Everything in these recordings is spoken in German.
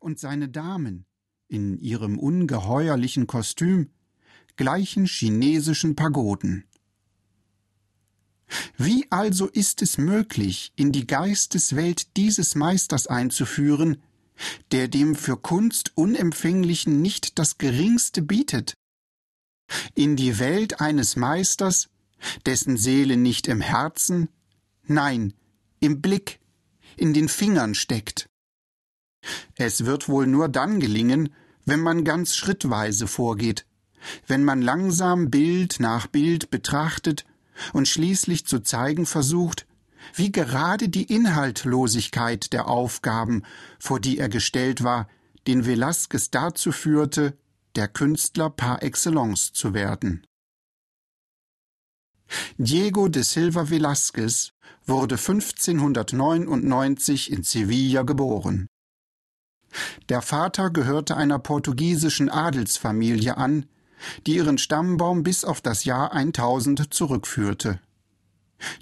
und seine Damen in ihrem ungeheuerlichen Kostüm gleichen chinesischen Pagoden. Wie also ist es möglich, in die Geisteswelt dieses Meisters einzuführen, der dem für Kunst Unempfänglichen nicht das geringste bietet? In die Welt eines Meisters, dessen Seele nicht im Herzen, nein, im Blick, in den Fingern steckt. Es wird wohl nur dann gelingen, wenn man ganz schrittweise vorgeht, wenn man langsam Bild nach Bild betrachtet und schließlich zu zeigen versucht, wie gerade die Inhaltlosigkeit der Aufgaben, vor die er gestellt war, den Velasquez dazu führte, der Künstler par excellence zu werden. Diego de Silva Velázquez wurde 1599 in Sevilla geboren. Der Vater gehörte einer portugiesischen Adelsfamilie an, die ihren Stammbaum bis auf das Jahr 1000 zurückführte.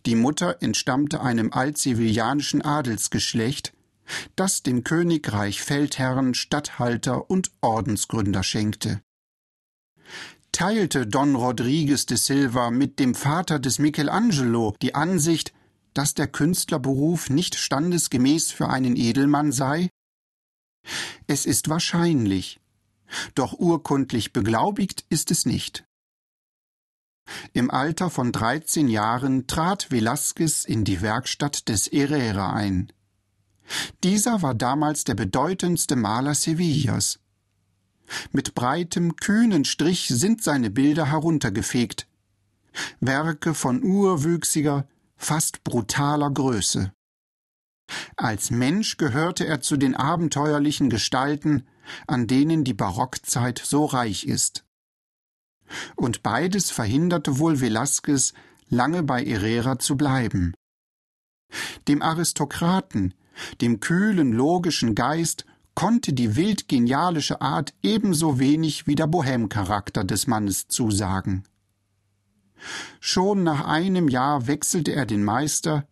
Die Mutter entstammte einem altsevillianischen Adelsgeschlecht, das dem Königreich Feldherren, Statthalter und Ordensgründer schenkte. Teilte Don Rodriguez de Silva mit dem Vater des Michelangelo die Ansicht, dass der Künstlerberuf nicht standesgemäß für einen Edelmann sei? Es ist wahrscheinlich, doch urkundlich beglaubigt ist es nicht. Im Alter von 13 Jahren trat Velázquez in die Werkstatt des Herrera ein. Dieser war damals der bedeutendste Maler Sevillas. Mit breitem, kühnen Strich sind seine Bilder heruntergefegt. Werke von urwüchsiger, fast brutaler Größe. Als Mensch gehörte er zu den abenteuerlichen Gestalten, an denen die Barockzeit so reich ist. Und beides verhinderte wohl Velasquez, lange bei Herrera zu bleiben. Dem Aristokraten, dem kühlen, logischen Geist konnte die wild genialische Art ebenso wenig wie der Bohemcharakter des Mannes zusagen. Schon nach einem Jahr wechselte er den Meister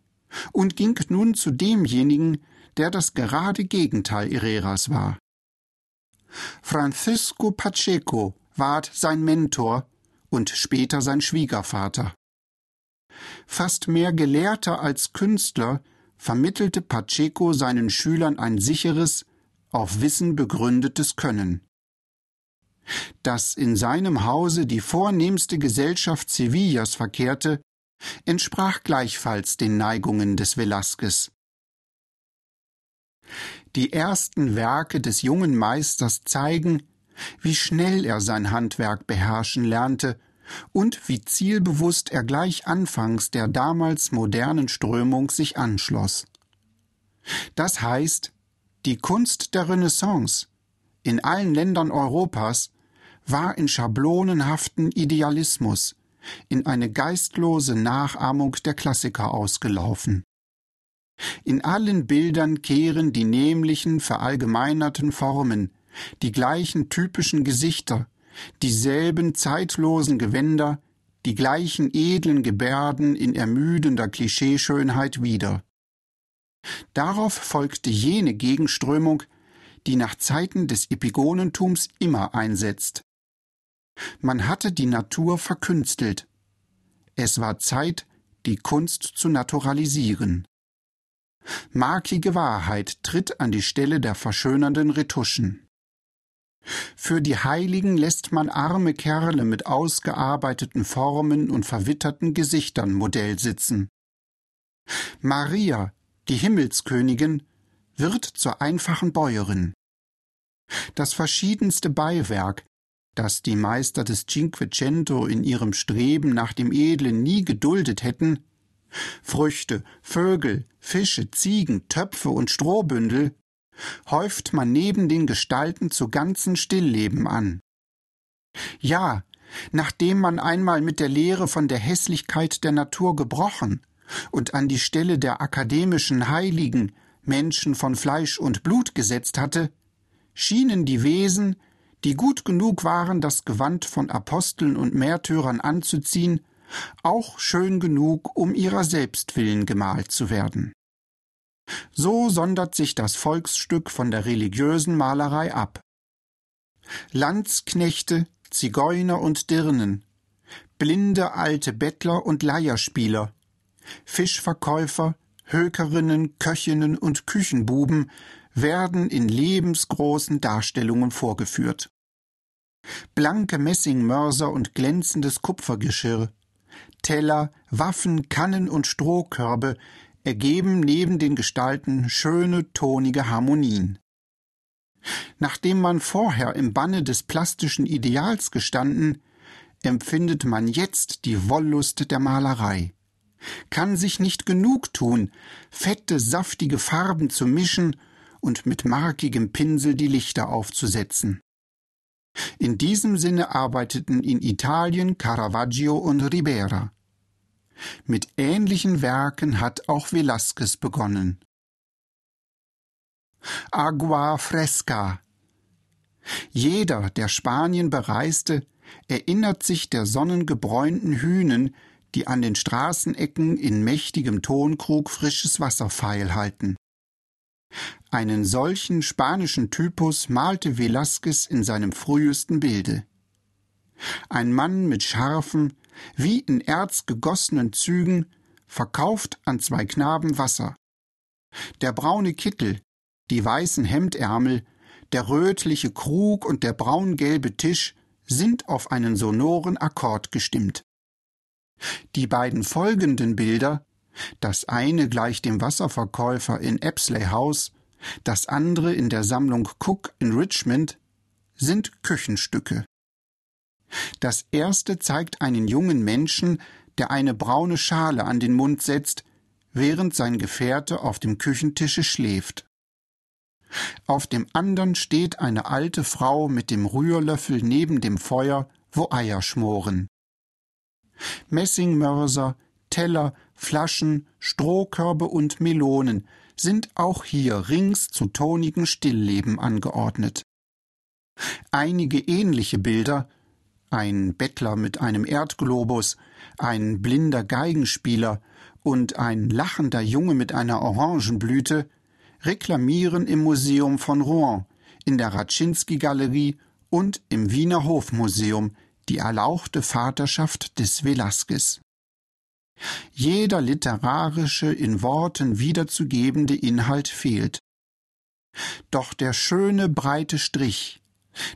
und ging nun zu demjenigen, der das gerade Gegenteil Herreras war. Francisco Pacheco ward sein Mentor und später sein Schwiegervater. Fast mehr Gelehrter als Künstler vermittelte Pacheco seinen Schülern ein sicheres, auf Wissen begründetes Können. Dass in seinem Hause die vornehmste Gesellschaft Sevillas verkehrte, entsprach gleichfalls den Neigungen des Velasquez. Die ersten Werke des jungen Meisters zeigen, wie schnell er sein Handwerk beherrschen lernte und wie zielbewusst er gleich anfangs der damals modernen Strömung sich anschloss. Das heißt, die Kunst der Renaissance in allen Ländern Europas war in schablonenhaften Idealismus, in eine geistlose Nachahmung der Klassiker ausgelaufen. In allen Bildern kehren die nämlichen, verallgemeinerten Formen, die gleichen typischen Gesichter, dieselben zeitlosen Gewänder, die gleichen edlen Gebärden in ermüdender Klischeeschönheit wieder. Darauf folgte jene Gegenströmung, die nach Zeiten des Epigonentums immer einsetzt. Man hatte die Natur verkünstelt. Es war Zeit, die Kunst zu naturalisieren. Markige Wahrheit tritt an die Stelle der verschönernden Retuschen. Für die Heiligen lässt man arme Kerle mit ausgearbeiteten Formen und verwitterten Gesichtern Modell sitzen. Maria, die Himmelskönigin, wird zur einfachen Bäuerin. Das verschiedenste Beiwerk, das die Meister des Cinquecento in ihrem Streben nach dem Edlen nie geduldet hätten, Früchte, Vögel, Fische, Ziegen, Töpfe und Strohbündel, häuft man neben den Gestalten zu ganzen Stillleben an. Ja, nachdem man einmal mit der Lehre von der Hässlichkeit der Natur gebrochen und an die Stelle der akademischen Heiligen Menschen von Fleisch und Blut gesetzt hatte, schienen die Wesen, die gut genug waren, das Gewand von Aposteln und Märtyrern anzuziehen, auch schön genug, um ihrer selbst willen gemalt zu werden. So sondert sich das Volksstück von der religiösen Malerei ab. Landsknechte, Zigeuner und Dirnen, blinde alte Bettler und Leierspieler, Fischverkäufer, Hökerinnen, Köchinnen und Küchenbuben werden in lebensgroßen Darstellungen vorgeführt. Blanke Messingmörser und glänzendes Kupfergeschirr, Teller, Waffen, Kannen und Strohkörbe ergeben neben den Gestalten schöne tonige Harmonien. Nachdem man vorher im Banne des plastischen Ideals gestanden, empfindet man jetzt die Wollust der Malerei, kann sich nicht genug tun, fette, saftige Farben zu mischen und mit markigem Pinsel die Lichter aufzusetzen. In diesem Sinne arbeiteten in Italien Caravaggio und Ribera. Mit ähnlichen Werken hat auch Velázquez begonnen. Agua fresca. Jeder, der Spanien bereiste, erinnert sich der sonnengebräunten Hühnen, die an den Straßenecken in mächtigem Tonkrug frisches Wasser feilhalten. Einen solchen spanischen Typus malte Velázquez in seinem frühesten Bilde. Ein Mann mit scharfen, wie in Erz gegossenen Zügen, verkauft an zwei Knaben Wasser. Der braune Kittel, die weißen Hemdärmel, der rötliche Krug und der braungelbe Tisch sind auf einen sonoren Akkord gestimmt. Die beiden folgenden Bilder, das eine gleich dem Wasserverkäufer in Apsley House, das andere in der Sammlung Cook in Richmond, sind Küchenstücke. Das erste zeigt einen jungen Menschen, der eine braune Schale an den Mund setzt, während sein Gefährte auf dem Küchentische schläft. Auf dem andern steht eine alte Frau mit dem Rührlöffel neben dem Feuer, wo Eier schmoren. Messingmörser, Teller, Flaschen, Strohkörbe und Melonen sind auch hier rings zu tonigen Stillleben angeordnet. Einige ähnliche Bilder ein Bettler mit einem Erdglobus, ein blinder Geigenspieler und ein lachender Junge mit einer Orangenblüte reklamieren im Museum von Rouen, in der Raczynski-Galerie und im Wiener Hofmuseum die erlauchte Vaterschaft des Velasquez. Jeder literarische, in Worten wiederzugebende Inhalt fehlt. Doch der schöne breite Strich,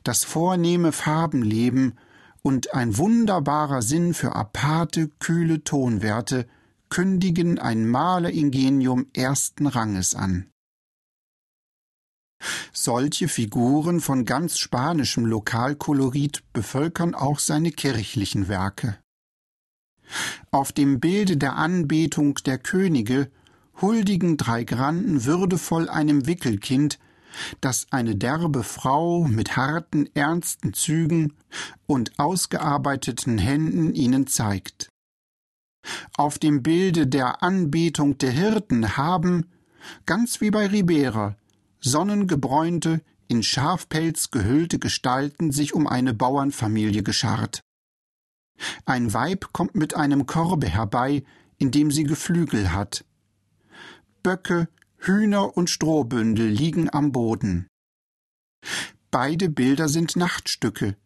das vornehme Farbenleben und ein wunderbarer Sinn für aparte, kühle Tonwerte kündigen ein Maleringenium ersten Ranges an. Solche Figuren von ganz spanischem Lokalkolorit bevölkern auch seine kirchlichen Werke. Auf dem Bilde der Anbetung der Könige huldigen drei Granden würdevoll einem Wickelkind, das eine derbe Frau mit harten, ernsten Zügen und ausgearbeiteten Händen ihnen zeigt. Auf dem Bilde der Anbetung der Hirten haben, ganz wie bei Ribera, sonnengebräunte, in Schafpelz gehüllte Gestalten sich um eine Bauernfamilie geschart. Ein Weib kommt mit einem Korbe herbei, in dem sie Geflügel hat. Böcke, Hühner und Strohbündel liegen am Boden. Beide Bilder sind Nachtstücke,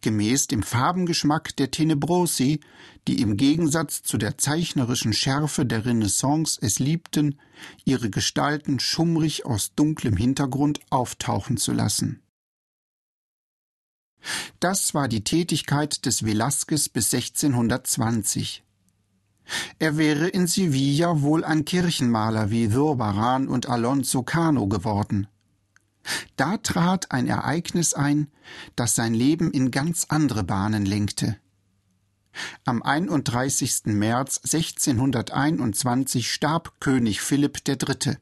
gemäß dem Farbengeschmack der Tenebrosi, die im Gegensatz zu der zeichnerischen Schärfe der Renaissance es liebten, ihre Gestalten schummrig aus dunklem Hintergrund auftauchen zu lassen. Das war die Tätigkeit des Velasquez bis 1620. Er wäre in Sevilla wohl ein Kirchenmaler wie Zurbaran und Alonso Cano geworden. Da trat ein Ereignis ein, das sein Leben in ganz andere Bahnen lenkte. Am 31. März 1621 starb König Philipp III.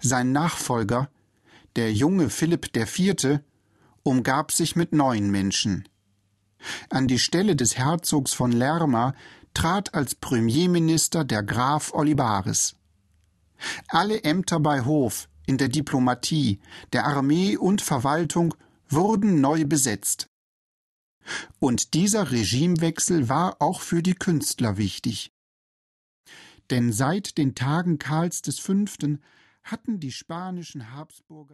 Sein Nachfolger, der junge Philipp IV., umgab sich mit neuen Menschen. An die Stelle des Herzogs von Lerma trat als Premierminister der Graf Olivares. Alle Ämter bei Hof, in der Diplomatie, der Armee und Verwaltung wurden neu besetzt. Und dieser Regimewechsel war auch für die Künstler wichtig. Denn seit den Tagen Karls V. hatten die spanischen Habsburger